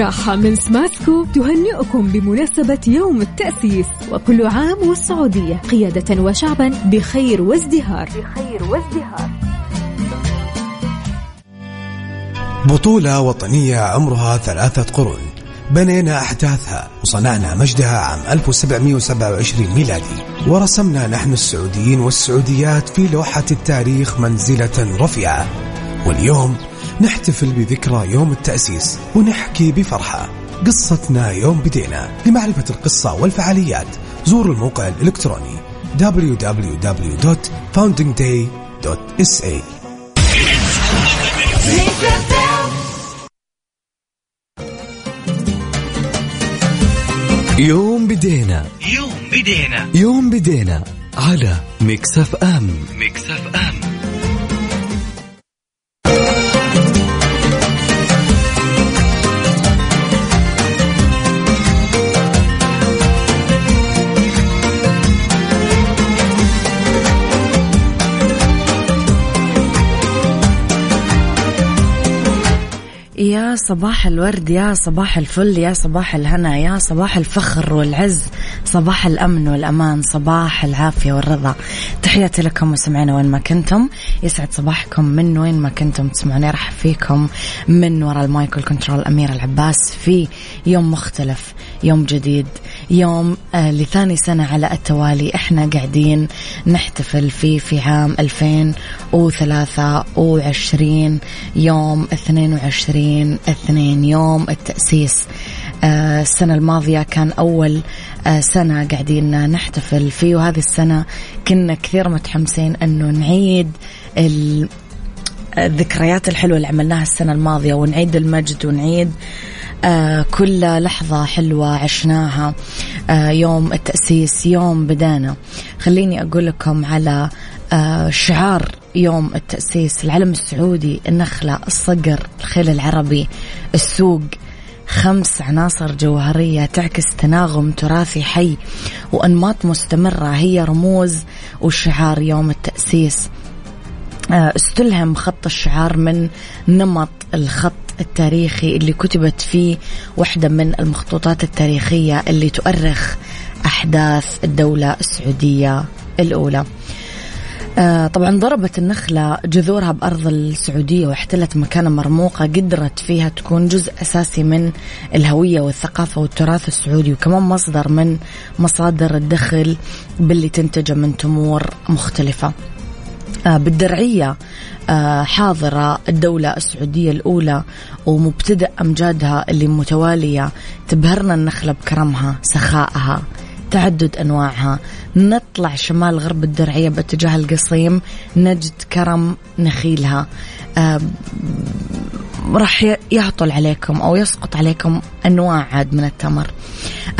راحة من سماسكو تهنئكم بمناسبة يوم التأسيس وكل عام والسعودية قيادة وشعبا بخير وازدهار. بخير وازدهار. بطولة وطنية عمرها ثلاثة قرون. بنينا أحداثها وصنعنا مجدها عام 1727 ميلادي. ورسمنا نحن السعوديين والسعوديات في لوحة التاريخ منزلة رفيعة. واليوم نحتفل بذكرى يوم التأسيس ونحكي بفرحة. قصتنا يوم بدينا لمعرفة القصة والفعاليات. زوروا الموقع الإلكتروني www.foundingday.sa يوم بدينا. يوم بدينا. يوم بدينا على Mix FM. Mix FM. يا صباح الورد يا صباح الفل يا صباح الهنا يا صباح الفخر والعز صباح الأمن والأمان صباح العافية والرضا. تحياتي لكم مستمعينا وين ما كنتم. يسعد صباحكم من وين ما كنتم تسمعوني ارحب فيكم من وراء المايكل كنترول أمير العباس في يوم مختلف يوم جديد. يوم آه لثاني سنة على التوالي إحنا قاعدين نحتفل فيه في عام 2023 يوم 22 اثنين يوم التأسيس. آه السنة الماضية كان أول آه سنة قاعدين نحتفل فيه وهذه السنة كنا كثير متحمسين أنه نعيد الذكريات الحلوة اللي عملناها السنة الماضية ونعيد المجد ونعيد آه كل لحظة حلوة عشناها آه يوم التأسيس يوم بدانا. خليني أقول لكم على آه شعار يوم التأسيس العلم السعودي النخلة الصقر الخيل العربي السوق خمس عناصر جوهرية تعكس تناغم تراثي حي وأنماط مستمرة هي رموز وشعار يوم التأسيس. استلهم خط الشعار من نمط الخط التاريخي اللي كتبت فيه واحدة من المخطوطات التاريخية اللي تؤرخ أحداث الدولة السعودية الأولى. طبعا ضربت النخلة جذورها بأرض السعودية واحتلت مكانة مرموقة قدرت فيها تكون جزء أساسي من الهوية والثقافة والتراث السعودي وكمان مصدر من مصادر الدخل باللي تنتجه من تمور مختلفة. بالدرعية حاضرة الدولة السعودية الأولى ومبتدأ أمجادها اللي متوالية تبهرنا النخلة بكرمها سخائها. تعدد أنواعها. نطلع شمال غرب الدرعية باتجاه القصيم نجد كرم نخيلها. راح يهطل عليكم أو يسقط عليكم أنواع عاد من التمر.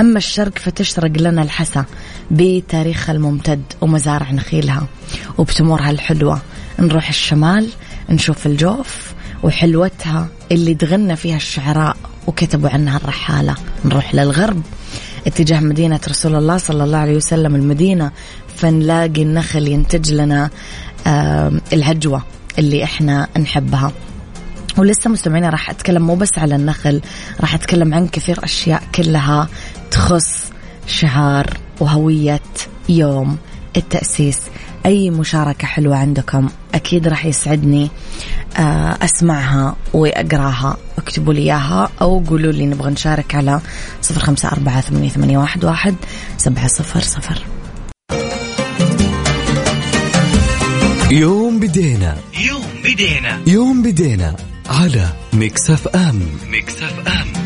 أما الشرق فتشرق لنا الحسا بتاريخها الممتد ومزارع نخيلها وبتمورها الحلوة. نروح الشمال نشوف الجوف وحلوتها اللي تغنى فيها الشعراء وكتبوا عنها الرحالة. نروح للغرب. اتجاه مدينة رسول الله صلى الله عليه وسلم المدينة فنلاقي النخل ينتج لنا العجوة اللي إحنا نحبها. ولسه مستمعين راح أتكلم مو بس على النخل راح أتكلم عن كثير أشياء كلها تخص شعار وهوية يوم التأسيس. أي مشاركة حلوة عندكم أكيد راح يسعدني. أسمعها وأقراها. اكتبوا لي إياها أو قولوا لي نبغى نشارك على صفر خمسة أربعة ثمانية واحد واحد سبعة صفر صفر. يوم بدينا. يوم بدينا. يوم بدينا على مكسف أم. مكسف أم.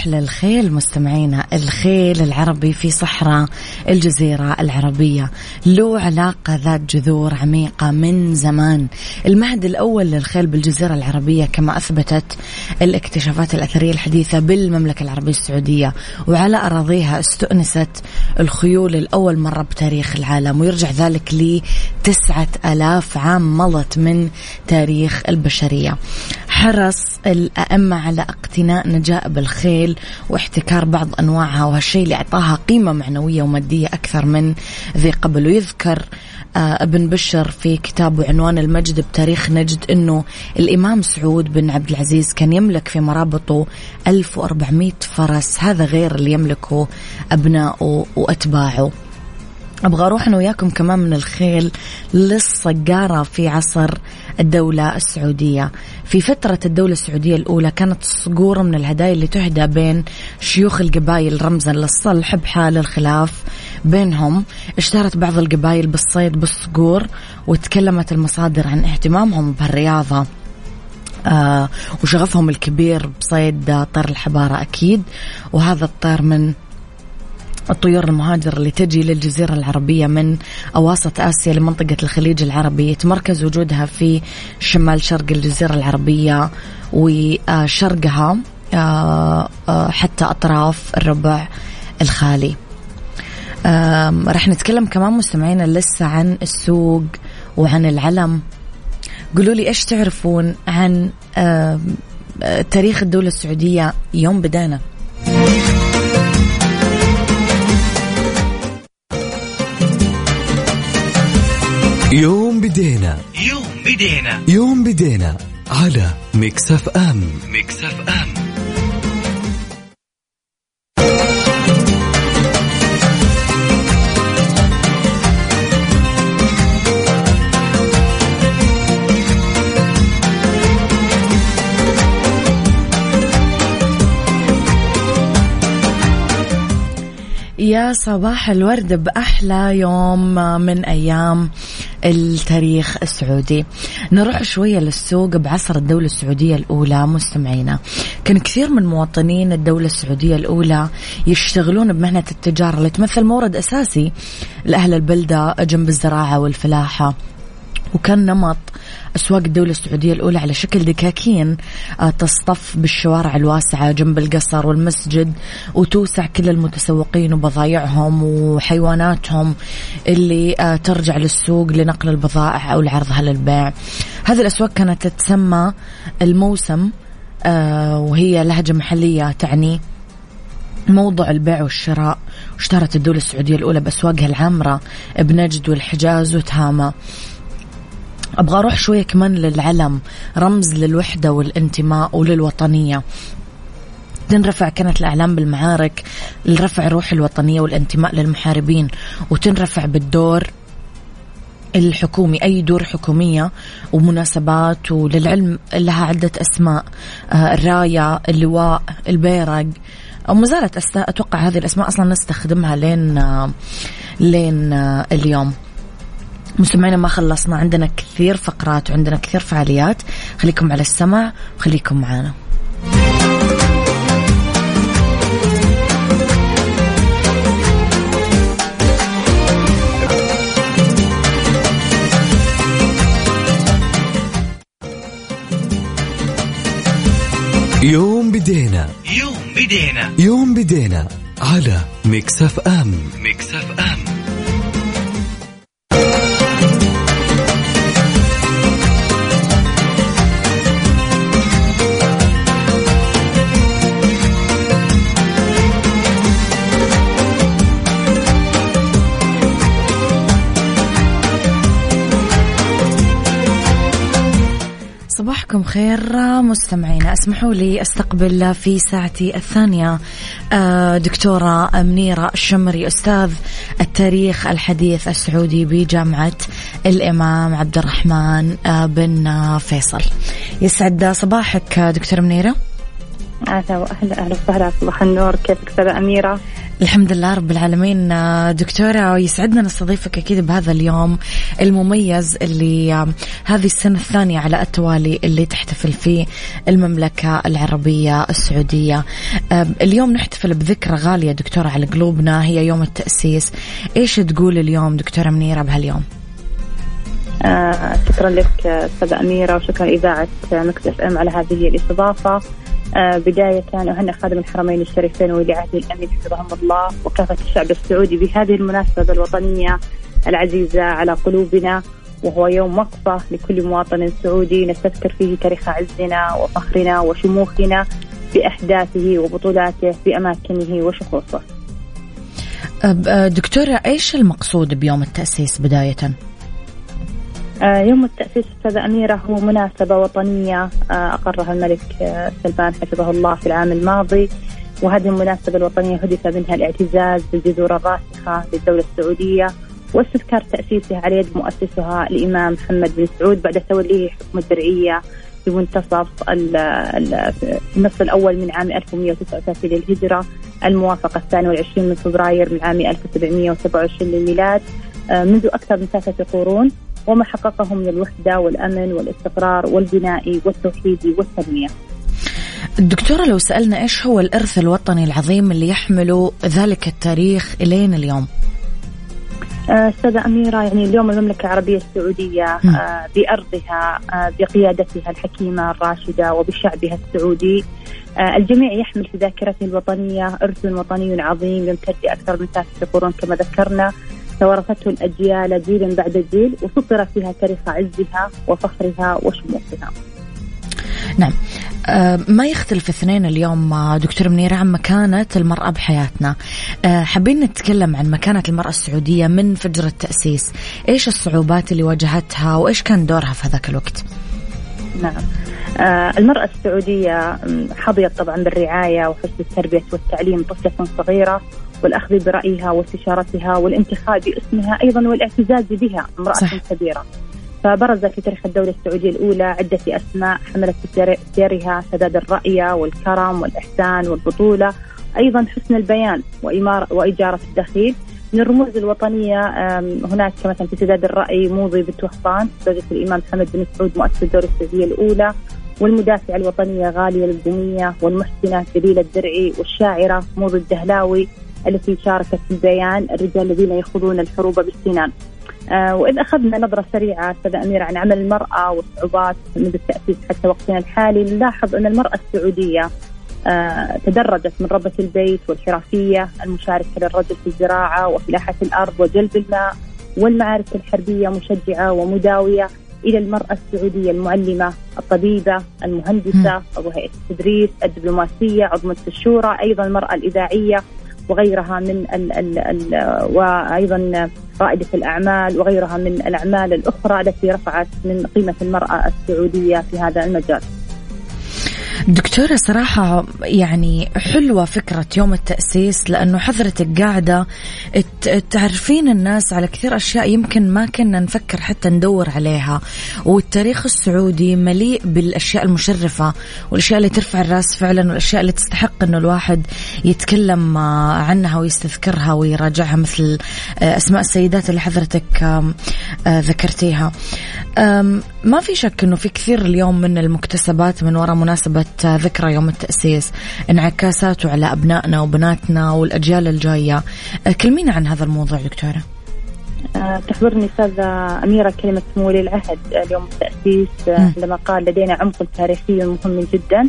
نروح للخيل مستمعينا الخيل العربي في صحراء الجزيرة العربية له علاقة ذات جذور عميقة من زمان. المهد الأول للخيل بالجزيرة العربية كما أثبتت الاكتشافات الأثرية الحديثة بالمملكة العربية السعودية وعلى أراضيها استؤنست الخيول الأول مرة بتاريخ العالم ويرجع ذلك لتسعة ألاف عام مضت من تاريخ البشرية. حرص الأئمة على اقتناء نجائب الخيل واحتكار بعض أنواعها وهالشيء اللي أعطاها قيمة معنوية ومادية أكثر من ذي قبل. ويذكر آه، ابن بشر في كتابه عنوان المجد بتاريخ نجد أنه الإمام سعود بن عبد العزيز كان يملك في مرابطه 1400 فرس. هذا غير اللي يملكه أبنائه وأتباعه. أبغى أروح أنا وياكم كمان من الخيل للصقارة في عصر الدولة السعودية. في فترة الدولة السعودية الأولى كانت الصقورة من الهدايا اللي تهدى بين شيوخ القبائل رمزا للصلح بحال الخلاف بينهم. اشتهرت بعض القبائل بالصيد بالصقور وتكلمت المصادر عن اهتمامهم بهالرياضة. آه وشغفهم الكبير بصيد طير الحبارة أكيد. وهذا الطير من الطيور المهاجرة اللي تجي للجزيرة العربية من أواسط آسيا لمنطقة الخليج العربي يتمركز وجودها في شمال شرق الجزيرة العربية وشرقها آه، آه، حتى أطراف الربع الخالي. رح نتكلم كمان مستمعينا لسه عن السوق وعن العلم. قولوا لي إيش تعرفون عن تاريخ الدولة السعودية يوم بدانا؟ بدينا. يوم بدينا. يوم بدينا على Mix FM. Mix FM. يا صباح الورد بأحلى يوم من أيام التاريخ السعودي. نروح شوية للسوق بعصر الدولة السعودية الأولى مستمعينا. كان كثير من مواطنين الدولة السعودية الأولى يشتغلون بمهنة التجارة اللي تمثل مورد أساسي لأهل البلدة جنب الزراعة والفلاحة. وكان نمط أسواق الدولة السعودية الأولى على شكل دكاكين آه، تصطف بالشوارع الواسعة جنب القصر والمسجد وتوسع كل المتسوقين وبضايعهم وحيواناتهم اللي آه، ترجع للسوق لنقل البضائع أو لعرضها للبيع. هذه الأسواق كانت تتسمى الموسم آه، وهي لهجة محلية تعني موضع البيع والشراء. واشتهرت الدولة السعودية الأولى بأسواقها العامرة بنجد والحجاز وتهامة. أبغى أروح شوية كمان للعلم رمز للوحدة والانتماء وللوطنية. تنرفع كانت الأعلام بالمعارك لرفع روح الوطنية والانتماء للمحاربين وتنرفع بالدور الحكومي أي دور حكومية ومناسبات وللعلم لها عدة أسماء آه، الراية اللواء البيرق. وما زالت أتوقع هذه الأسماء أصلا نستخدمها لين آه، لين آه، اليوم. مستمعينا ما خلصنا. عندنا كثير فقرات وعندنا كثير فعاليات. خليكم على السمع وخليكم معنا يوم بدينا. يوم بدينا. يوم بدينا على Mix FM. Mix FM. صباحكم خير مستمعينا اسمحوا لي أستقبل في ساعتي الثانية آه، دكتورة منيرة الشمري أستاذ التاريخ الحديث السعودي بجامعة الإمام عبد الرحمن آه، بن فيصل. يسعد صباحك دكتورة منيرة. أهلا أهلا وسهلا صباح النور. كيفك أستاذة أميرة؟ الحمد لله رب العالمين. آه، دكتورة يسعدنا نستضيفك أكيد بهذا اليوم المميز اللي آه، هذه السنة الثانية على التوالي اللي تحتفل فيه المملكة العربية السعودية. آه، اليوم نحتفل بذكرى غالية دكتورة على قلوبنا. هي يوم التأسيس. إيش تقول اليوم دكتورة منيرة بهاليوم؟ شكرا لك أستاذة أميرة وشكرا إذاعة مكس إم على هذه الإستضافة. آه بداية أهنئ خادم الحرمين الشريفين ولي عهد الأمين حفظهم الله وكافة الشعب السعودي بهذه المناسبة الوطنية العزيزة على قلوبنا وهو يوم وقفة لكل مواطن سعودي نستذكر فيه تاريخ عزنا وفخرنا وشموخنا بأحداثه وبطولاته في أماكنه وشخوصه آه، دكتورة إيش المقصود بيوم التأسيس بداية؟ آه، يوم التأسيس أستاذة أميرة هو مناسبة وطنية آه، أقرها الملك آه، سلمان حفظه الله في العام الماضي. وهذه المناسبة الوطنية هدف منها الاعتزاز بالجذور الراسخة للدولة السعودية واستذكار تأسيسها على يد مؤسسها الإمام محمد بن سعود بعد توليه حكم الدرعية في منتصف النصف الأول من عام 1139 للهجرة. الموافقة الثاني والعشرين من فبراير من عام 1727 للميلاد منذ أكثر من ثلاثة قرون. وما حققه من الوحدة والأمن والاستقرار والبناء والتوحيد والتنمية. الدكتورة لو سألنا إيش هو الإرث الوطني العظيم اللي يحمله ذلك التاريخ إلينا اليوم؟ آه، أستاذة أميرة يعني اليوم المملكة العربية السعودية آه، بأرضها آه، بقيادتها الحكيمة الراشدة وبشعبها السعودي. الجميع يحمل في ذاكرته الوطنية إرث وطني عظيم يمتد لأكثر من ثلاثة قرون كما ذكرنا. توارثته الأجيال جيلا بعد جيل وسطر فيها تاريخ عزها وفخرها وشموخها. نعم. أه ما يختلف اثنين اليوم دكتور منيرة عن مكانة المرأة بحياتنا؟ أه حابين نتكلم عن مكانة المرأة السعودية من فجر التأسيس. إيش الصعوبات اللي واجهتها وإيش كان دورها في هذاك الوقت؟ نعم. آه المرأة السعودية حظيت طبعا بالرعاية وحسن التربية والتعليم طفلة صغيرة والأخذ برأيها واستشارتها والانتخاب باسمها أيضا والاعتزاز بها امرأة صح. كبيرة. فبرز في تاريخ الدولة السعودية الأولى عدة أسماء حملت في سيرها سداد الرأي والكرم والإحسان والبطولة. أيضا حسن البيان وإمارة وإجارة الدخيل. من الرموز الوطنية هناك مثلا في سداد الرأي موضي بنت وحصان زوجة الإمام محمد بن سعود مؤسس الدولة السعودية الأولى. والمدافعة الوطنية غالية للبومية والمحسنة جليل الدرعي والشاعرة موضي الدهلاوي التي شاركت في البيان الرجال الذين يخوضون الحروب بالسنان آه وإذا أخذنا نظرة سريعة أستاذ أميرة عن عمل المرأة والصعوبات منذ التأسيس حتى وقتنا الحالي. نلاحظ أن المرأة السعودية آه تدرجت من ربة البيت والحرفية المشاركة للرجل في الزراعة وفلاحة الأرض وجلب الماء والمعارك الحربية مشجعة ومداوية. إلى المرأة السعودية المعلمة الطبيبة المهندسة عضو هيئة التدريس الدبلوماسية عضو الشورى أيضا المرأة الإذاعية وغيرها من ال ال ال وأيضا رائدة الأعمال وغيرها من الأعمال الأخرى التي رفعت من قيمة المرأة السعودية في هذا المجال. دكتورة صراحة يعني حلوة فكرة يوم التأسيس لأنه حضرتك قاعدة تعرفين الناس على كثير أشياء يمكن ما كنا نفكر حتى ندور عليها. والتاريخ السعودي مليء بالأشياء المشرفة والأشياء اللي ترفع الرأس فعلا والأشياء اللي تستحق أنه الواحد يتكلم عنها ويستذكرها ويراجعها مثل أسماء السيدات اللي حضرتك آه، ذكرتيها. ما في شك أنه في كثير اليوم من المكتسبات من وراء مناسبة ذكرى يوم التأسيس. انعكاساته على أبنائنا وبناتنا والأجيال الجاية. آه، كلمينا عن هذا الموضوع دكتورة. أه تحضرني أستاذة أميرة كلمة ولي العهد اليوم التأسيس آه، عندما قال لدينا عمق تاريخي مهم جدا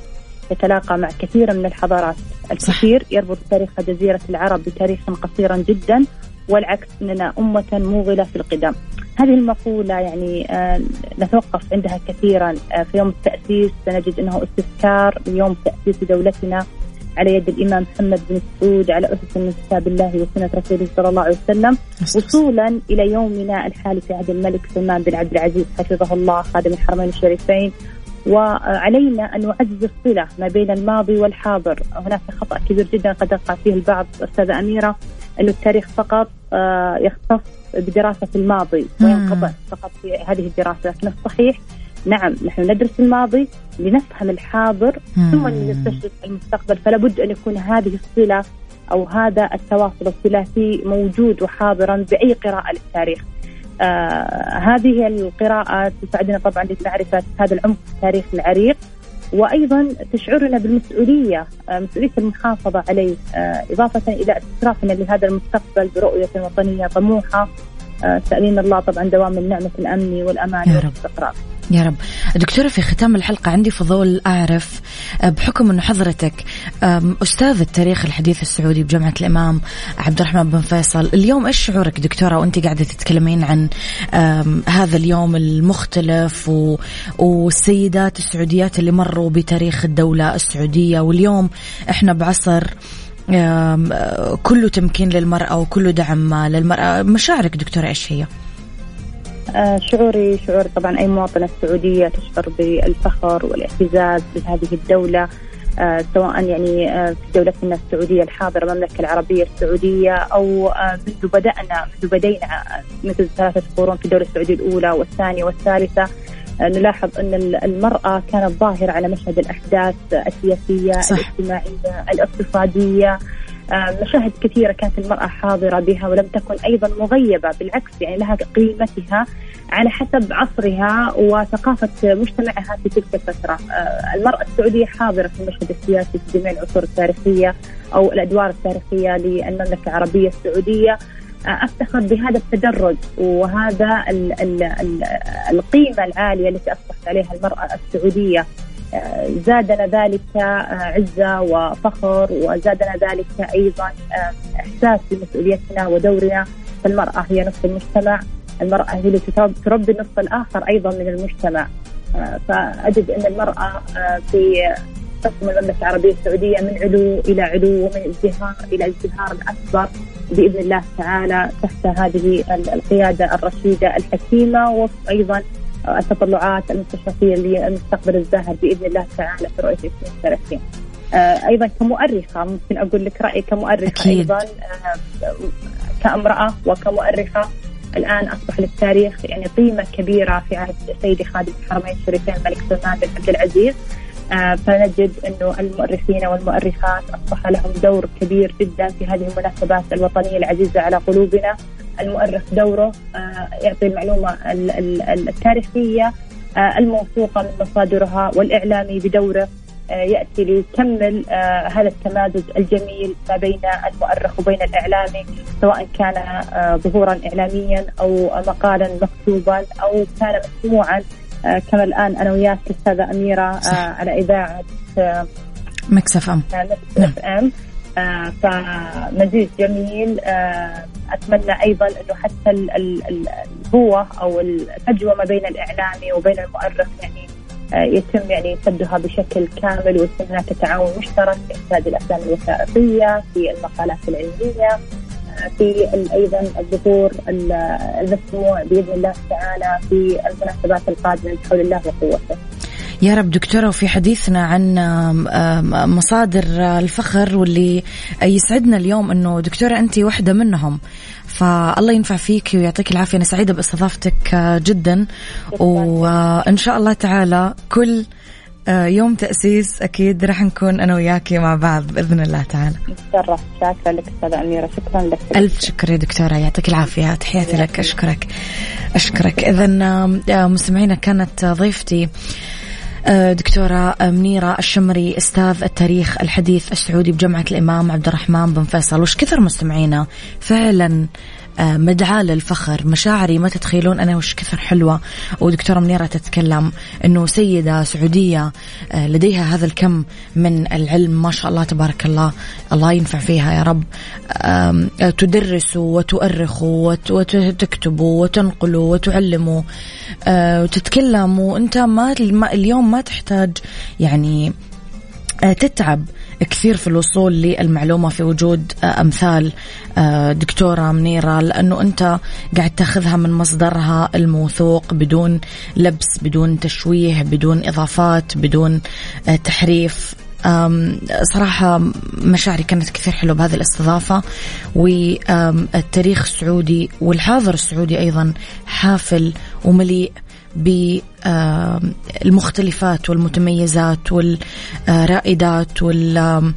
يتلاقى مع كثير من الحضارات. الكثير يربط تاريخ جزيرة العرب بتاريخ قصيرا جدا والعكس إننا أمة موغلة في القدم. هذه المقولة يعني آه، نتوقف عندها كثيرا آه، في يوم التأسيس سنجد إنه استذكار ليوم تأسيس دولتنا على يد الإمام محمد بن سعود على أسس من كتاب الله وسنة رسوله صلى الله عليه وسلم وصولا إلى يومنا الحالي في عهد الملك سلمان بن عبد العزيز حفظه الله خادم الحرمين الشريفين. وعلينا أن نعزز الصلة ما بين الماضي والحاضر، هناك خطأ كبير جدا قد يقع فيه البعض أستاذة أميرة انه التاريخ فقط آه، يختص بدراسة الماضي. وينقطع فقط في هذه الدراسة، لكن الصحيح نعم نحن ندرس الماضي لنفهم الحاضر ثم نستشرف المستقبل. فلا بد أن يكون هذه الصلة أو هذا التواصل الثلاثي موجود وحاضرا بأي قراءة للتاريخ. آه هذه القراءة تساعدنا طبعا لمعرفة هذا العمق التاريخي العريق. وأيضا تشعرنا بالمسؤولية آه، مسؤولية المحافظة عليه آه، إضافة إلى استشرافنا لهذا المستقبل برؤية وطنية طموحة آه، سألين الله طبعا دوام النعمة الامن والامان والإستقرار. يا رب. دكتورة في ختام الحلقة عندي فضول أعرف بحكم أنه حضرتك أستاذ التاريخ الحديث السعودي بجامعة الإمام عبد الرحمن بن فيصل اليوم إيش شعورك دكتورة وأنت قاعدة تتكلمين عن هذا اليوم المختلف والسيدات السعوديات اللي مروا بتاريخ الدولة السعودية؟ واليوم إحنا بعصر كله تمكين للمرأة وكله دعم للمرأة مشاعرك دكتورة إيش هي؟ آه، شعوري شعور طبعا أي مواطنة سعودية تشعر بالفخر والاعتزاز بهذه الدولة آه، سواء يعني آه، في دولتنا السعودية الحاضرة المملكة العربية السعودية أو منذ بدأنا منذ بدينا منذ ثلاثة قرون في الدولة السعودية الأولى والثانية والثالثة نلاحظ أن المرأة كانت ظاهرة على مشهد الأحداث السياسية صح. الاجتماعية الاقتصادية مشاهد كثيرة كانت المرأة حاضرة بها ولم تكن أيضا مغيبة بالعكس يعني لها قيمتها على حسب عصرها وثقافة مجتمعها في تلك الفترة. آه، المرأة السعودية حاضرة في المشهد السياسي في جميع العصور التاريخية أو الأدوار التاريخية للمملكة العربية السعودية. آه، أفتخر بهذا التدرج وهذا ال ال ال القيمة العالية التي أصبحت عليها المرأة السعودية. آه، زادنا ذلك آه، عزة وفخر وزادنا ذلك أيضا إحساس بمسؤوليتنا ودورنا. فالمرأة هي نصف المجتمع المرأة هي التي تربي النصف الآخر أيضا من المجتمع. فأجد أن المرأة في تقسم المملكة العربية السعودية من علو إلى علو ومن ازدهار إلى ازدهار أكبر بإذن الله تعالى تحت هذه القيادة الرشيدة الحكيمة وأيضا التطلعات المستشرفيه للمستقبل الزاهر بإذن الله تعالى في رؤية 2030. آه، أيضا كمؤرخة ممكن أقول لك رأيي كمؤرخة أكيد. أيضا آه، كامرأة وكمؤرخة الآن أصبح للتاريخ يعني قيمة كبيرة في عهد سيدي خادم الحرمين الشريفين الملك سلمان بن عبد العزيز آه، فنجد إنه المؤرخين والمؤرخات أصبح لهم دور كبير جدا في هذه المناسبات الوطنية العزيزة على قلوبنا المؤرخ دوره آه، يعطي المعلومة التاريخية آه، الموثوقة من مصادرها والإعلامي بدوره يأتي ليكمل هذا التمازج الجميل ما بين المؤرخ وبين الإعلامي سواء كان ظهورا اعلاميا أو مقالا مكتوبا أو كان مسموعا آه، كما الآن أنا وياك أستاذة أميرة آه، صح. على إذاعة آه، Mix FM Mix أم نعم. فمزيج جميل أتمنى أيضا إنه حتى القوة أو الفجوه ما بين الإعلامي وبين المؤرخ يعني يتم يعني سدها بشكل كامل ويتم هناك تعاون مشترك في إنتاج الأفلام الوثائقية في المقالات العلمية في أيضا الظهور المسموع بإذن الله تعالى في المناسبات القادمة بحول الله وقوته. يا رب دكتورة وفي حديثنا عن مصادر الفخر واللي يسعدنا اليوم إنه دكتورة انت واحدة منهم. فالله ينفع فيك ويعطيك العافية. أنا سعيدة بإستضافتك جدا. وإن شاء الله تعالى كل آه، يوم تأسيس أكيد راح نكون أنا وياكي مع بعض بإذن الله تعالى. شاكرة لك أستاذة أميرة. شكرا لك. ألف شكر يا دكتورة. يعطيك العافية. تحياتي لك. أشكرك. أشكرك. إذا مستمعينا كانت ضيفتي آه، دكتورة منيرة الشمري أستاذ التاريخ الحديث السعودي بجامعة الإمام عبد الرحمن بن فيصل. وش كثر مستمعينا فعلا مدعاة للفخر. مشاعري ما تتخيلون أنا وش كثر حلوة. ودكتورة منيرة تتكلم أنه سيدة سعودية آه، لديها هذا الكم من العلم ما شاء الله تبارك الله. الله ينفع فيها يا رب. تدرس وتؤرخ وتكتب وتنقل وتعلم. آه، وتتكلم وأنت ما اليوم ما تحتاج يعني تتعب. كثير في الوصول للمعلومة في وجود آه، أمثال آه، دكتورة منيرة لأنه أنت قاعد تاخذها من مصدرها الموثوق بدون لبس بدون تشويه بدون إضافات بدون آه، تحريف. صراحة مشاعري كانت كثير حلوة بهذه الاستضافة والتاريخ السعودي والحاضر السعودي أيضا حافل ومليء بالمختلفات والمتميزات والرائدات وال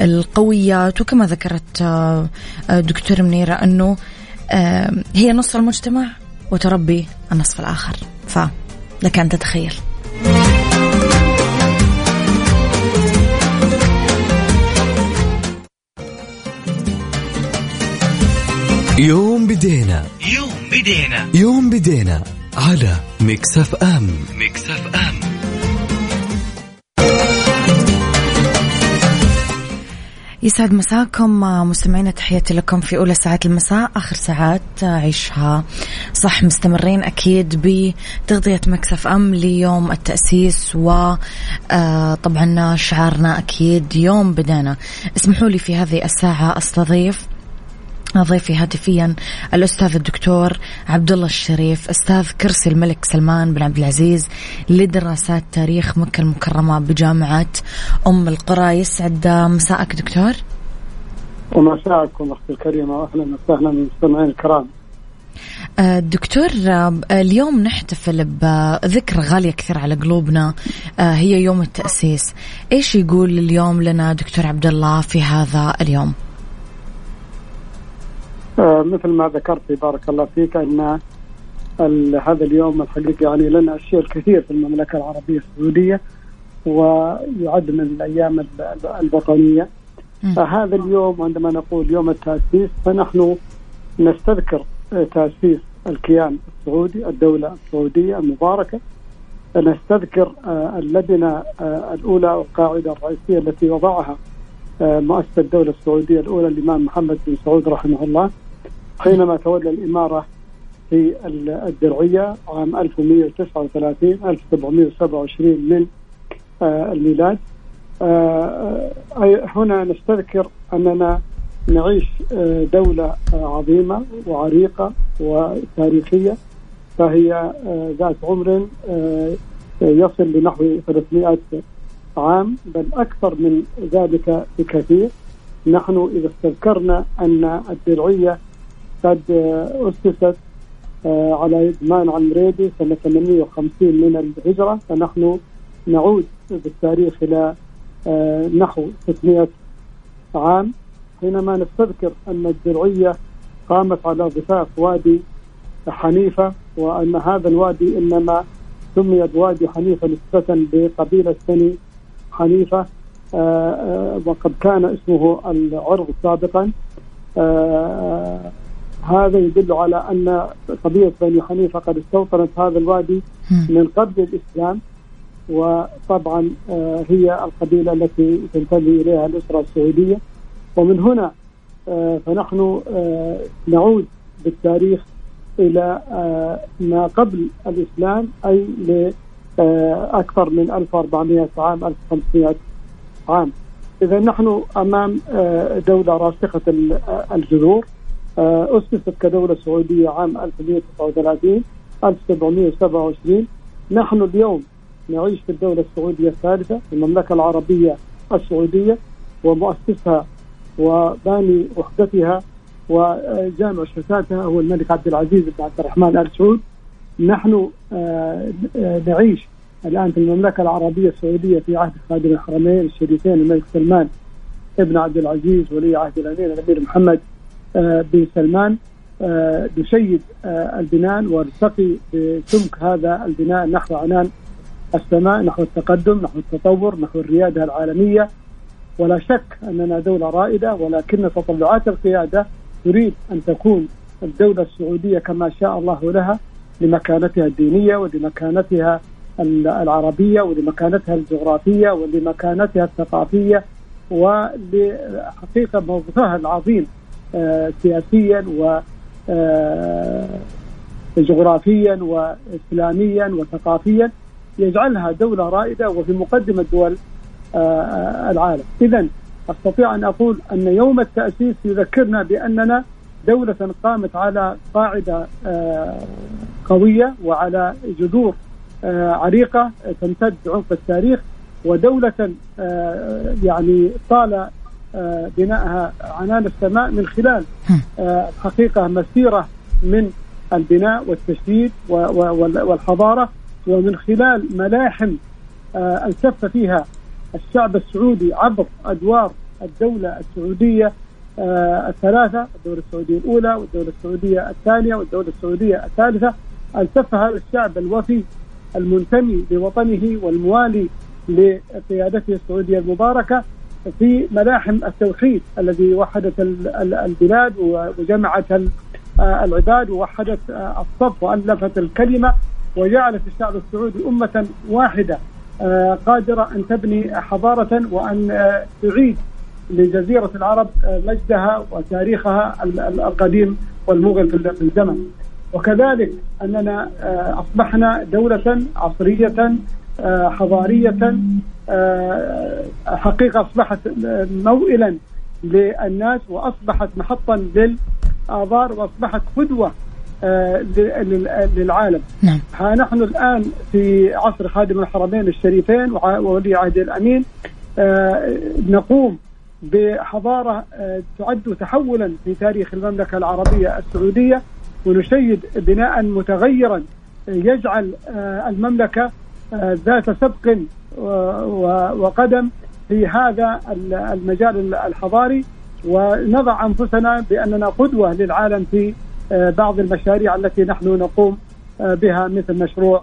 القويات وكما ذكرت آه، دكتور منيرة أنه آه، هي نصف المجتمع وتربي النصف الآخر. فلك أن تتخيل. يوم بدينا. يوم بدينا. يوم بدينا. على Mix FM. Mix FM. يسعد مساكم مستمعينا تحياتي لكم في أولى ساعات المساء آخر ساعات عيشها صح مستمرين أكيد بتغطية Mix FM ليوم التأسيس وطبعا شعارنا أكيد يوم بدينا. اسمحوا لي في هذه الساعة أستضيف ضيفي هاتفيا الأستاذ الدكتور عبد الله الشريف أستاذ كرسي الملك سلمان بن عبد العزيز لدراسات تاريخ مكة المكرمة بجامعة أم القرى يسعد مساءك دكتور. ومساءكم أختي الكريمة واهلا وسهلا بالمستمعين الكرام. آه، دكتور آه، اليوم نحتفل بذكرى غالية كثير على قلوبنا آه، هي يوم التأسيس. إيش يقول اليوم لنا دكتور عبد الله في هذا اليوم؟ آه، مثل ما ذكرت بارك الله فيك إن هذا اليوم الحقيقة يعني لنا اشياء الكثير في المملكة العربية السعودية ويعد من الأيام ال- الوطنية. فهذا اليوم عندما نقول يوم التأسيس فنحن نستذكر تأسيس الكيان السعودي الدولة السعودية المباركة. نستذكر آه، اللبنه آه، الأولى والقاعدة الرئيسية التي وضعها آه، مؤسس الدولة السعودية الأولى الإمام محمد بن سعود رحمه الله. حينما تولى الإمارة في ال- الدرعية عام 1139 1727 من آه، الميلاد. آه، هنا نستذكر أننا نعيش آه، دولة آه، عظيمة وعريقة وتاريخية. فهي ذات عمر يصل لنحو 300 عام بل أكثر من ذلك بكثير. نحن إذا استذكرنا أن الدرعية قد اسست آه، على يد مان عمريدي سنة 850 من الهجرة. فنحن نعود بالتاريخ إلى آه، نحو 600 عام. حينما نستذكر أن الدرعيه قامت على ضفاف وادي حنيفة وأن هذا الوادي إنما سمي بوادي حنيفة نسبة لقبيله بني حنيفة آه، وقد كان اسمه العرض سابقا. هذا يدل على أن قبيله بني حنيفة قد استوطنت هذا الوادي. من قبل الإسلام وطبعا آه، هي القبيلة التي تنتمي إليها الأسرة السعودية. ومن هنا آه، فنحن آه، نعود بالتاريخ إلى ما قبل الإسلام أي لاكثر من 1400 عام 1500 عام. اذا نحن أمام دولة راسخة ال- الجذور. آه، أسست كدولة سعودية عام 1139 1727 نحن اليوم نعيش في الدولة السعودية الثالثة المملكة العربية السعودية ومؤسسها وباني وحدتها وجامع شتاتها هو الملك عبد العزيز بن عبد الرحمن آل سعود. نحن آه، آه، نعيش الآن في المملكة العربية السعودية في عهد خادم الحرمين الشريفين الملك سلمان ابن عبد العزيز ولي عهد الأمير الأمير محمد. آه، بن سلمان آه، نشيد آه، البنان ونرتقي بسمك هذا البناء نحو عنان السماء نحو التقدم نحو التطور نحو الريادة العالمية. ولا شك أننا دولة رائدة ولكن تطلعات القيادة تريد أن تكون الدولة السعودية كما شاء الله لها لمكانتها الدينية ولمكانتها ال- العربية ولمكانتها الجغرافية ولمكانتها الثقافية ولحقيقة موقفها العظيم آه، سياسيا و آه، جغرافيا واسلاميا وثقافيا يجعلها دولة رائدة وفي مقدمة دول آه، العالم. اذا أستطيع أن أقول أن يوم التأسيس يذكرنا بأننا دولة قامت على قاعدة آه، قوية وعلى جذور عريقة تمتد عمق التاريخ ودولة آه، يعني طال بنائها عنان السماء من خلال آه، الحقيقة مسيرة من البناء والتشديد و- و- وال- والحضارة ومن خلال ملاحم آه، التف فيها الشعب السعودي عبر أدوار الدولة السعودية آه، الثلاثة الدولة السعودية الأولى والدولة السعودية الثانية والدولة السعودية الثالثة ألتف هذا الشعب الوفي المنتمي لوطنه والموالي لقيادته السعودية المباركة في ملاحم التوحيد الذي وحدت البلاد وجمعت آه، العباد ووحدت آه، الصف وألفت الكلمة وجعلت الشعب السعودي أمة واحدة آه، قادرة أن تبني حضارة وأن تعيد لجزيرة العرب مجدها وتاريخها القديم والمغل في الزمن. وكذلك أننا أصبحنا دولة عصرية حضارية حقيقة أصبحت موئلا للناس وأصبحت محطا لل آثار وأصبحت قدوة آه، للعالم نعم. ها نحن الآن في عصر خادم الحرمين الشريفين وولي عهد الأمين آه، نقوم بحضارة آه، تعد تحولا في تاريخ المملكة العربية السعودية ونشيد بناء متغيرا يجعل المملكة ذات سبق وقدم في هذا المجال الحضاري ونضع أنفسنا بأننا قدوة للعالم في آه، بعض المشاريع التي نحن نقوم آه، بها مثل مشروع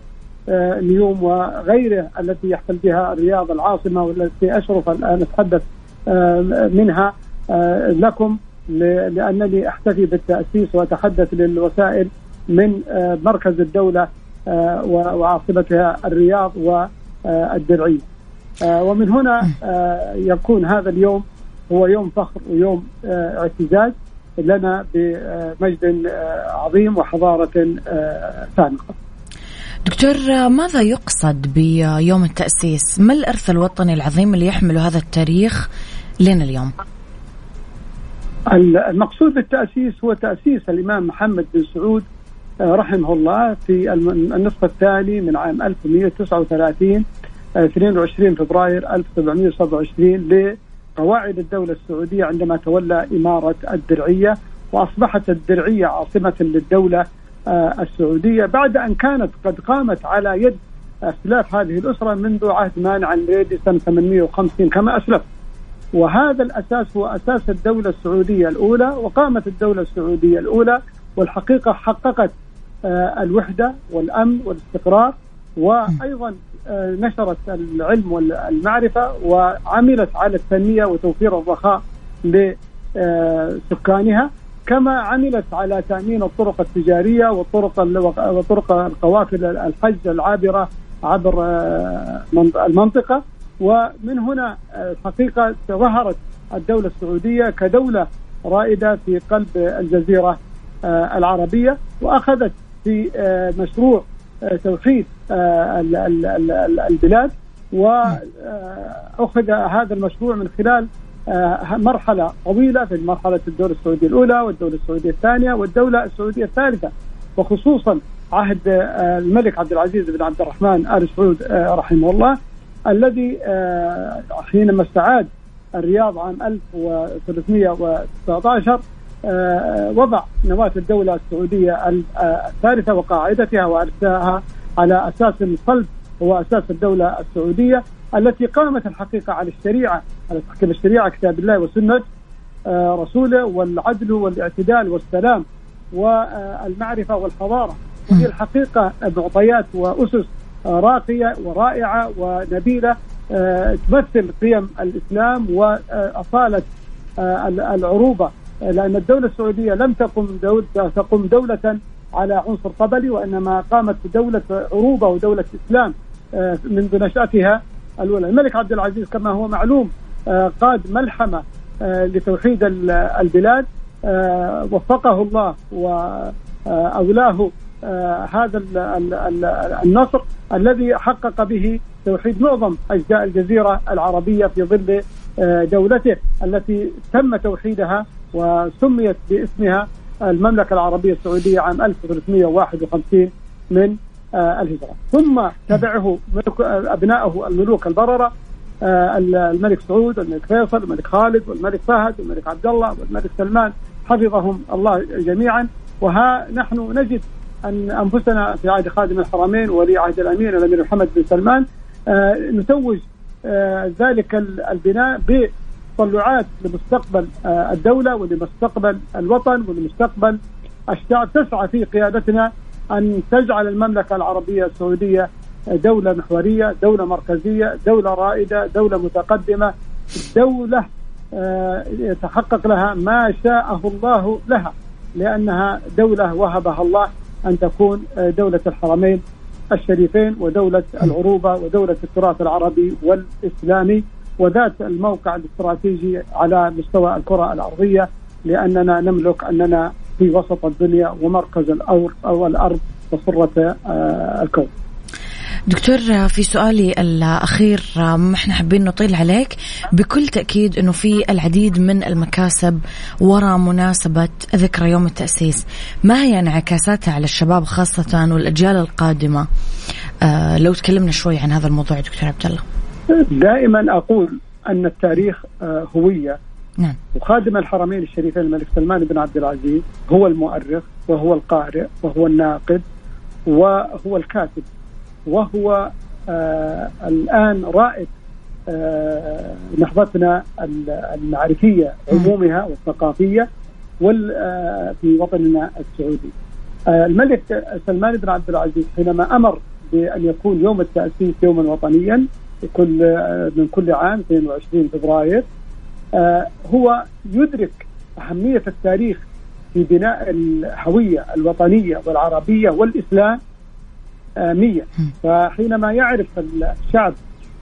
آه، نيوم وغيره التي يحتل بها الرياض العاصمة والتي أشرف الآن أتحدث منها لكم لأنني أحتفي بالتأسيس وأتحدث للوسائل من مركز الدولة وعاصمتها الرياض والدرعيه. ومن هنا يكون هذا اليوم هو يوم فخر ويوم آه، اعتزاز لنا بمجد آه، عظيم وحضارة آه، سامقة دكتور ماذا يقصد بيوم التأسيس؟ ما الإرث الوطني العظيم اللي يحمله هذا التاريخ لنا اليوم؟ المقصود بالتأسيس هو تأسيس الإمام محمد بن سعود رحمه الله في النصف الثاني من عام 1139 22 فبراير 1727 قواعد الدولة السعودية عندما تولى إمارة الدرعية وأصبحت الدرعية عاصمة للدولة آه، السعودية بعد أن كانت قد قامت على يد أسلاف هذه الأسرة منذ عهد مانع الريدي سنة 850 كما أسلف. وهذا الأساس هو أساس الدولة السعودية الأولى وقامت الدولة السعودية الأولى والحقيقة حققت آه، الوحدة والأمن والاستقرار وأيضا آه، نشرت العلم والمعرفة وعملت على التنمية وتوفير الرخاء لسكانها كما عملت على تأمين الطرق التجارية والطرق وطرق القوافل الحج العابرة عبر آه، المنطقة. ومن هنا الحقيقة ظهرت الدولة السعودية كدولة رائدة في قلب الجزيرة العربية وأخذت في مشروع توحيد آه، البلاد واخذ هذا المشروع من خلال آه، مرحلة طويلة في مرحلة الدولة السعودية الأولى والدولة السعودية الثانية والدولة السعودية الثالثة وخصوصا عهد آه، الملك عبد العزيز بن عبد الرحمن آل سعود رحمه الله الذي حينما استعاد الرياض عام 1319 آه، وضع نواة الدولة السعودية آه، الثالثة وقاعدتها وأرساها على أساس صلب هو أساس الدولة السعودية التي قامت الحقيقة على الشريعة على تحكيم الشريعة كتاب الله وسنة آه، رسوله والعدل والاعتدال والسلام والمعرفة والحضارة. هذه الحقيقة معطيات وأسس راقية ورائعة ونبيلة تمثل قيم الإسلام وأصالة العروبة. لأن الدولة السعودية لم تقم دولة تقم دولة على عنصر قبلي وإنما قامت دولة عروبة ودولة إسلام آه، منذ نشأتها الأولى. الملك عبد العزيز كما هو معلوم آه، قاد ملحمة آه، لتوحيد البلاد وفقه الله وأولاه هذا النصر الذي حقق به توحيد معظم أجزاء الجزيرة العربية في ظل دولته التي تم توحيدها وسميت باسمها المملكة العربية السعودية عام 1351 من آه، الهجرة. ثم تبعه آه، أبنائه الملوك البررة آه، الملك سعود والملك فيصل والملك خالد والملك فهد والملك عبد الله والملك سلمان حفظهم الله جميعا. وها نحن نجد أن أنفسنا في عهد خادم الحرمين ولي عهد الأمير الأمير محمد بن سلمان نتوج ذلك البناء تطلعات لمستقبل آه، الدولة ولمستقبل الوطن ولمستقبل الشعب تسعى في قيادتنا أن تجعل المملكة العربية السعودية دولة محورية، دولة مركزية، دولة رائدة، دولة متقدمة، دولة آه، يتحقق لها ما شاءه الله لها لأنها دولة وهبها الله أن تكون آه، دولة الحرمين الشريفين ودولة العروبة ودولة التراث العربي والإسلامي. وذات الموقع الاستراتيجي على مستوى الكرة الأرضية لأننا نملك أننا في وسط الدنيا ومركز الأرض أو الأرض وسره آه، الكون. دكتور في سؤالي الأخير إحنا حابين نطيل عليك بكل تأكيد أنه في العديد من المكاسب وراء مناسبة ذكرى يوم التأسيس. ما هي انعكاساتها على الشباب خاصة والأجيال القادمة؟ آه لو تكلمنا شوي عن هذا الموضوع دكتور عبد الله دائما أقول أن التاريخ آه هوية. نعم. وخادم الحرمين الشريفين الملك سلمان بن عبد العزيز هو المؤرخ وهو القارئ وهو الناقد وهو الكاتب وهو آه الآن رائد آه نهضتنا المعرفية عمومها والثقافية وال آه في وطننا السعودي. آه الملك سلمان بن عبد العزيز حينما أمر بأن يكون يوم التأسيس يوما وطنيا كل من كل عام 22 فبراير. آه هو يدرك أهمية التاريخ في بناء الهوية الوطنية والعربية والإسلام مية فحينما يعرف الشعب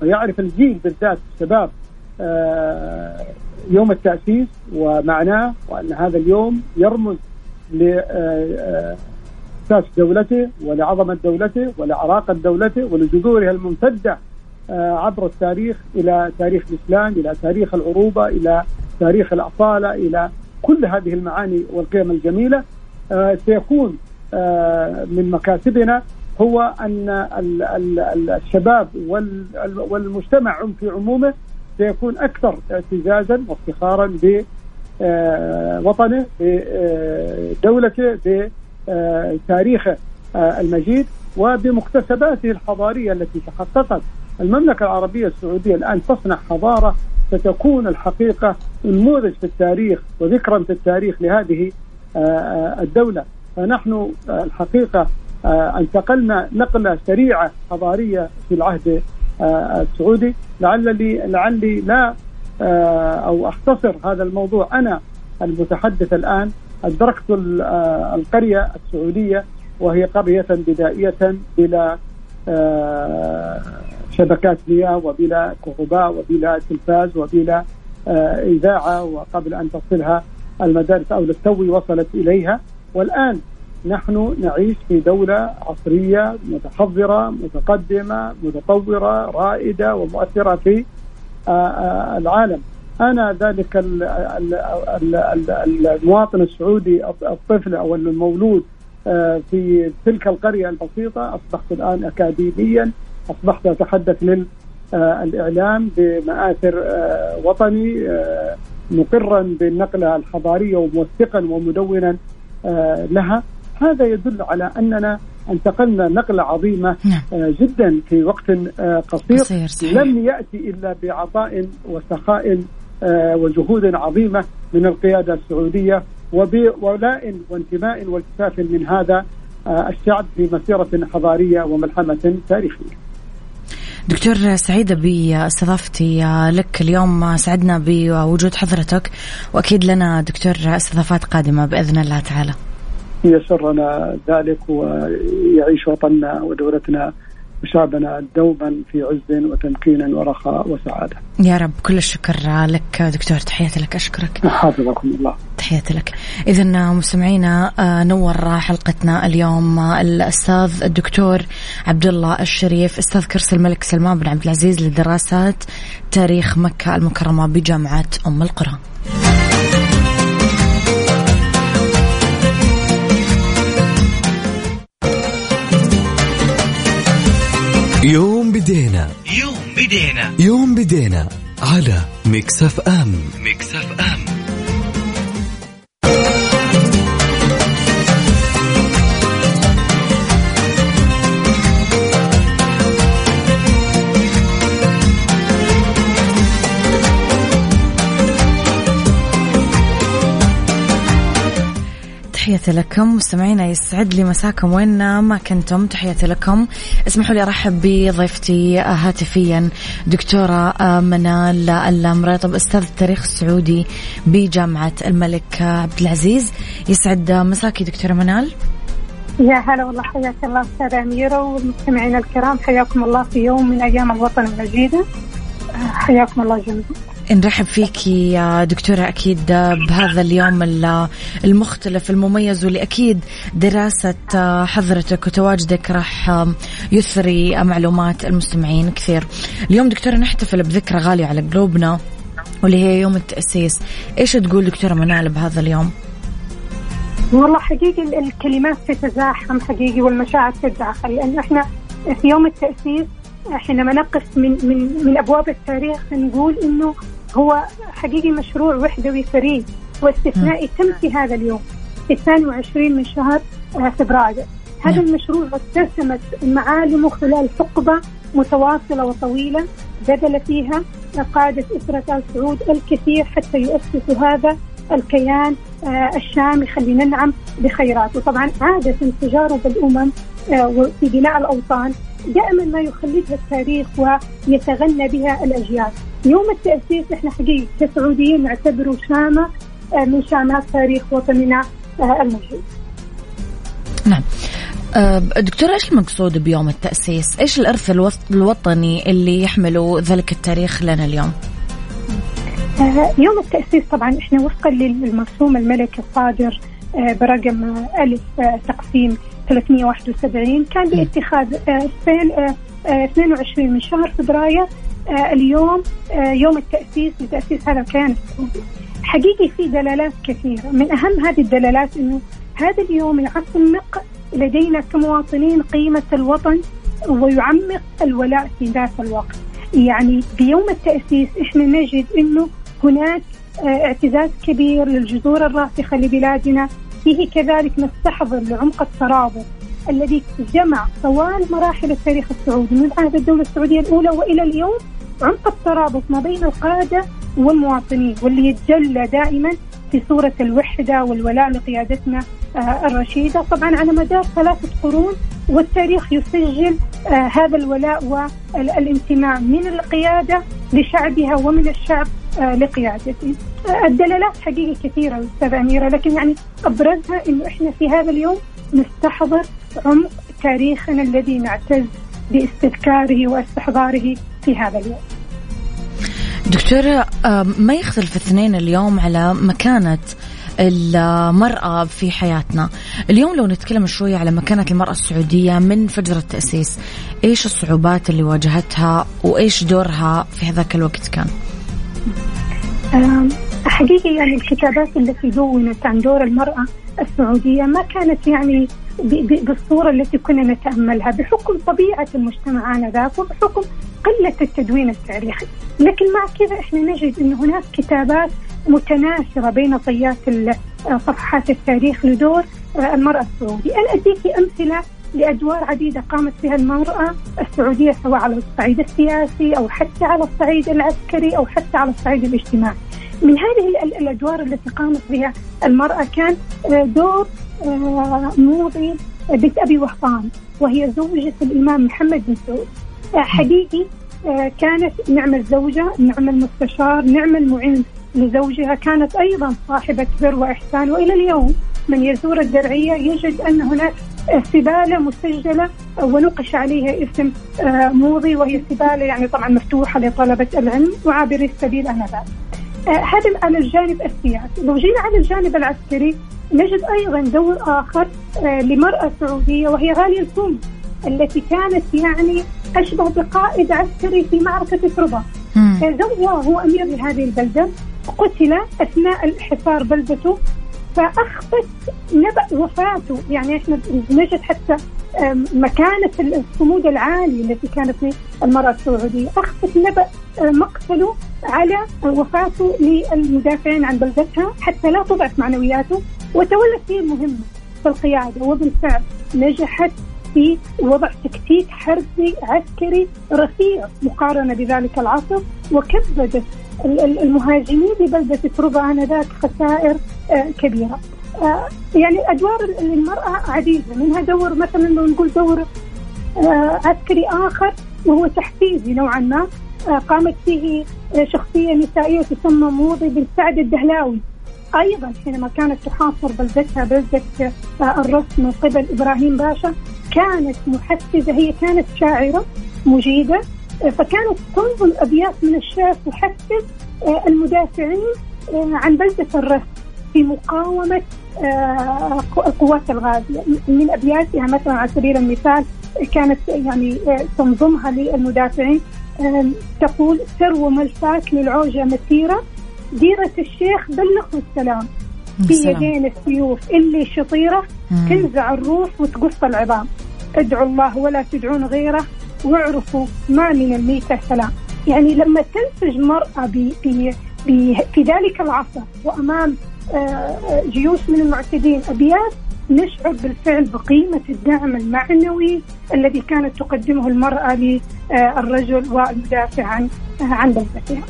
ويعرف الجيل بالذات الشباب آه، يوم التأسيس ومعناه وأن هذا اليوم يرمز لأساس آه، دولته ولعظمة دولته ولعراقة دولته ولجذورها الممتدة عبر التاريخ إلى تاريخ الإسلام إلى تاريخ العروبة إلى تاريخ الأصالة إلى كل هذه المعاني والقيم الجميلة. سيكون من مكاسبنا هو أن الشباب والمجتمع في عمومه سيكون أكثر اعتزازا وافتخارا بوطنه بدولته بتاريخه المجيد وبمكتسباته الحضارية التي تحققت المملكة العربية السعودية الآن تصنع حضارة ستكون الحقيقة نموذج في التاريخ وذكرا في التاريخ لهذه الدولة. فنحن الحقيقة آه، انتقلنا نقلة سريعة حضارية في العهد آه، السعودي. لعلي لعلي لا آه، أو أختصر هذا الموضوع. أنا المتحدث الآن أدركت القرية السعودية وهي قرية بدائية بلا شبكات مياه وبلا كهرباء وبلا تلفاز وبلا إذاعة وقبل أن تصلها المدارس أو للتو وصلت إليها. والآن نحن نعيش في دولة عصرية متحضرة متقدمة متطورة رائدة ومؤثرة في آه، آه، العالم. أنا ذلك المواطن السعودي الطفل أو المولود آه، في تلك القرية البسيطة أصبحت الآن أكاديميا أصبحت أتحدث للإعلام بمآثر وطني مقرا بالنقلة الحضارية وموثقا ومدونا لها هذا يدل على أننا انتقلنا نقلة عظيمة نعم. آه، جدا في وقت آه، قصير, قصير صحيح. لم يأتي إلا بعطاء وسخاء آه، وجهود عظيمة من القيادة السعودية وبولاء وانتماء والتفاف من هذا الشعب في مسيرة حضارية وملحمة تاريخية. دكتور سعيدة بأستضافتي لك اليوم سعدنا بوجود حضرتك وأكيد لنا دكتور استضافات قادمة بإذن الله تعالى يسرنا ذلك ويعيش وطننا ودولتنا وشعبنا دوما في عز وتمكين ورخاء وسعادة. يا رب كل الشكر لك دكتور. تحياتي لك أشكرك. حافظكم الله. تحياتي لك. إذا مستمعينا آه، نور حلقتنا اليوم. الأستاذ الدكتور عبد الله الشريف أستاذ كرسي الملك سلمان بن عبد العزيز لدراسات تاريخ مكة المكرمة بجامعة أم القرى. يوم بدينا. يوم بدينا. يوم بدينا على Mix FM. Mix FM. تحياتي لكم. مستمعينا يسعد لي مساكم وين ما كنتم تحياتي لكم. اسمحوا لي أرحب بضيفتي هاتفيا دكتورة منال المريطب أستاذ التاريخ السعودي بجامعة الملك عبد العزيز. يسعد مساكي دكتورة منال. يا هلا والله حياك الله أستاذة أميرة والمستمعين الكرام. حياكم الله في يوم من أيام الوطن المجيدة. حياكم الله جميعا. نرحب فيك يا دكتورة. أكيد بهذا اليوم المختلف المميز واللي أكيد دراسة حضرتك وتواجدك راح يثري معلومات المستمعين كثير. اليوم دكتورة نحتفل بذكرى غالية على قلوبنا واللي هي يوم التأسيس. إيش تقول دكتورة منال بهذا اليوم؟ والله حقيقي الكلمات تتزاحم حقيقي والمشاعر تتداخل لأن إحنا في يوم التأسيس حينما نقف من من من أبواب التاريخ. نقول إنه هو حقيقي مشروع وحدوي فريد واستثنائي تم في هذا اليوم في 22 من شهر آه، فبراير. هذا المشروع اتسمت معالمه خلال حقبة متواصلة وطويلة بذل فيها قادة اسره ال سعود الكثير حتى يؤسسوا هذا الكيان آه، الشامي خلينا ننعم بخيراته. طبعا عادة تجارب الأمم آه، في بناء الأوطان دائما ما يخلدها التاريخ ويتغنى بها الأجيال. يوم التأسيس إحنا حقيقة كسعوديين نعتبره شامة آه، من شامات تاريخ وطننا المجيد نعم دكتور إيش المقصود بيوم التأسيس؟ إيش الإرث الوطني اللي يحمله ذلك التاريخ لنا اليوم؟ آه، يوم التأسيس طبعا إحنا وفقا للمرسوم الملكي الصادر آه، برقم ألف آه، تقسيم 371 كان باتخاذ 22 من شهر فبراير اليوم يوم التأسيس لتأسيس هذا الكيان السعودي. حقيقي في دلالات كثيرة. من أهم هذه الدلالات أنه هذا اليوم يعمق لدينا كمواطنين قيمة الوطن ويعمق الولاء في ذات الوقت. يعني بيوم التأسيس إحنا نجد إنه هناك آه، اعتزاز كبير للجذور الراسخة لبلادنا. فيه كذلك نستحضر لعمق الترابط الذي جمع طوال مراحل التاريخ السعودي من عهد الدولة السعودية الأولى وإلى اليوم. عمق الترابط ما بين القادة والمواطنين واللي يتجلى دائما في صورة الوحدة والولاء لقيادتنا آه، الرشيدة. طبعا على مدار ثلاثة قرون والتاريخ يسجل آه، هذا الولاء والانتماء من القيادة لشعبها ومن الشعب آه، لقيادته الدلالات حقيقة كثيرة أستاذة أميرة لكن يعني أبرزها أنه إحنا في هذا اليوم نستحضر عمق تاريخنا الذي نعتز باستذكاره واستحضاره في هذا اليوم. دكتورة ما يختلف اثنين اليوم على مكانة المرأة في حياتنا؟ اليوم لو نتكلم شوية على مكانة المرأة السعودية من فجر التأسيس إيش الصعوبات اللي واجهتها وإيش دورها في هذاك الوقت كان؟ حقيقي يعني الكتابات التي دونت عن دور المرأة السعودية ما كانت يعني بالصورة التي كنا نتأملها بحكم طبيعة المجتمع آنذاك وبحكم قلة التدوين التاريخي. لكن مع كذا إحنا نجد أن هناك كتابات متناثرة بين طيات صفحات التاريخ لدور المرأة السعودية أنا أديك أمثلة لأدوار عديدة قامت بها المرأة السعودية سواء على الصعيد السياسي أو حتى على الصعيد العسكري أو حتى على الصعيد الاجتماعي. من هذه الأدوار التي قامت بها المرأة كان آه، دور آه، موضي بنت أبي وهطان وهي زوجة الإمام محمد بن سعود. آه، حقيقي كانت نعم الزوجة نعم المستشار نعم المعين لزوجها كانت أيضا صاحبة بر وإحسان. وإلى اليوم من يزور الدرعية يجد أن هناك سبالة مسجلة ونقش عليها اسم موضي وهي سبالة يعني طبعا مفتوحة لطلبة العلم وعابري السبيل آنذاك. هذا على الجانب السياسي، لو جينا على الجانب العسكري نجد أيضا دور آخر آه، لمرأة سعودية وهي غالية الكوم التي كانت يعني أشبه بقائد عسكري في معركة ربا. زوجها هو أمير لهذه البلدة قتل أثناء حصار بلدته فأخفت نبأ وفاته. يعني إحنا نجد حتى مكانة الصمود العالي التي كانت في المرأة السعودية. أخفت نبأ مقتله على وفاته للمدافعين عن بلدتها حتى لا تضعف معنوياته. وتولت هي المهمة في القيادة وبالفعل نجحت في وضع تكتيك حربي عسكري رفيع مقارنة بذلك العصر وكبدت المهاجمين لبلدة تروبا آنذاك خسائر آه، كبيرة. آه، يعني أدوار المرأة عديدة منها دور مثلا لو نقول دور آه، عسكري آخر وهو تحفيزي نوعا ما. قامت فيه شخصية نسائية تسمى موضي بن سعد الدهلاوي. أيضا حينما كانت تحاصر بلدتها بلدة الرس من قبل إبراهيم باشا كانت محفزة هي كانت شاعرة مجيدة فكانت تنظم ابيات من الشعر تحفز المدافعين عن بلدة الرس في مقاومة القوات الغازية. من أبياتها مثلا على سبيل المثال كانت يعني تنظمها للمدافعين تقول سر وملفاك للعوجا مسيره ديرة الشيخ بلغه السلام في يدين السيوف اللي شطيرة تنزع الروح وتقص العظام. ادعوا الله ولا تدعون غيره واعرفوا ما من الميتة سلام. يعني لما تنسج مرأة بي بي بي في ذلك العصر وأمام آه، جيوش من المعتدين أبيات نشعر بالفعل بقيمة الدعم المعنوي الذي كانت تقدمه المرأة للرجل والمدافع عن عن بلدتها.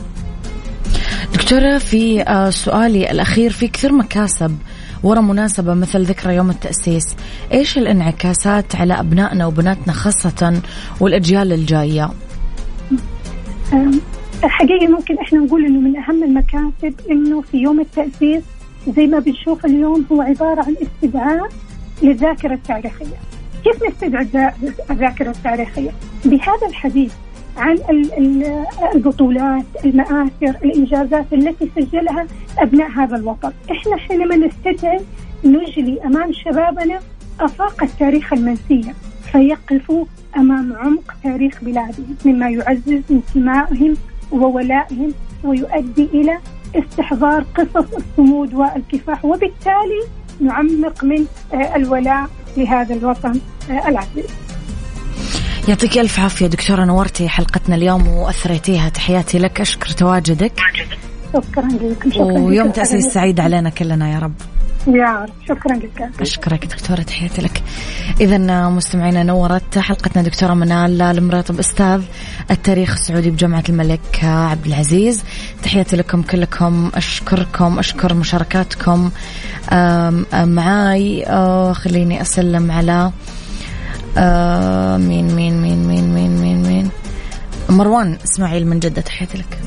دكتورة في آه، سؤالي الأخير. في كثير مكاسب ورا مناسبة مثل ذكرى يوم التأسيس. إيش الانعكاسات على أبنائنا وبناتنا خاصة والأجيال الجاية؟ حقيقة ممكن إحنا نقول إنه من أهم المكاسب إنه في يوم التأسيس زي ما بنشوف اليوم هو عبارة عن استدعاء للذاكرة التاريخية. كيف نستدعي الذاكرة التاريخية؟ بهذا الحديث عن البطولات المآثر الإنجازات التي سجلها أبناء هذا الوطن. إحنا حينما نستدعي نجلي أمام شبابنا أفاق التاريخ المنسية فيقفوا أمام عمق تاريخ بلادهم مما يعزز انتمائهم وولائهم ويؤدي إلى استحضار قصص الصمود والكفاح وبالتالي نعمق من آه، الولاء لهذا الوطن آه، العزيز. يعطيك ألف عافية دكتورة نورتي حلقتنا اليوم وأثريتيها. تحياتي لك أشكر تواجدك شكرا لكم شكرا ويوم تأسيس سعيد علينا كلنا يا رب. يا رب. شكرا لك. أشكرك دكتورة تحياتي لك. إذا مستمعينا نورت حلقتنا دكتورة منال المراتب أستاذ التاريخ السعودي بجامعة الملك عبد العزيز. تحياتي لكم كلكم أشكركم أشكر مشاركاتكم. معاي خليني أسلم على آه، مين مين مين مين مين مين مين. مروان إسماعيل من جدة تحياتي لك.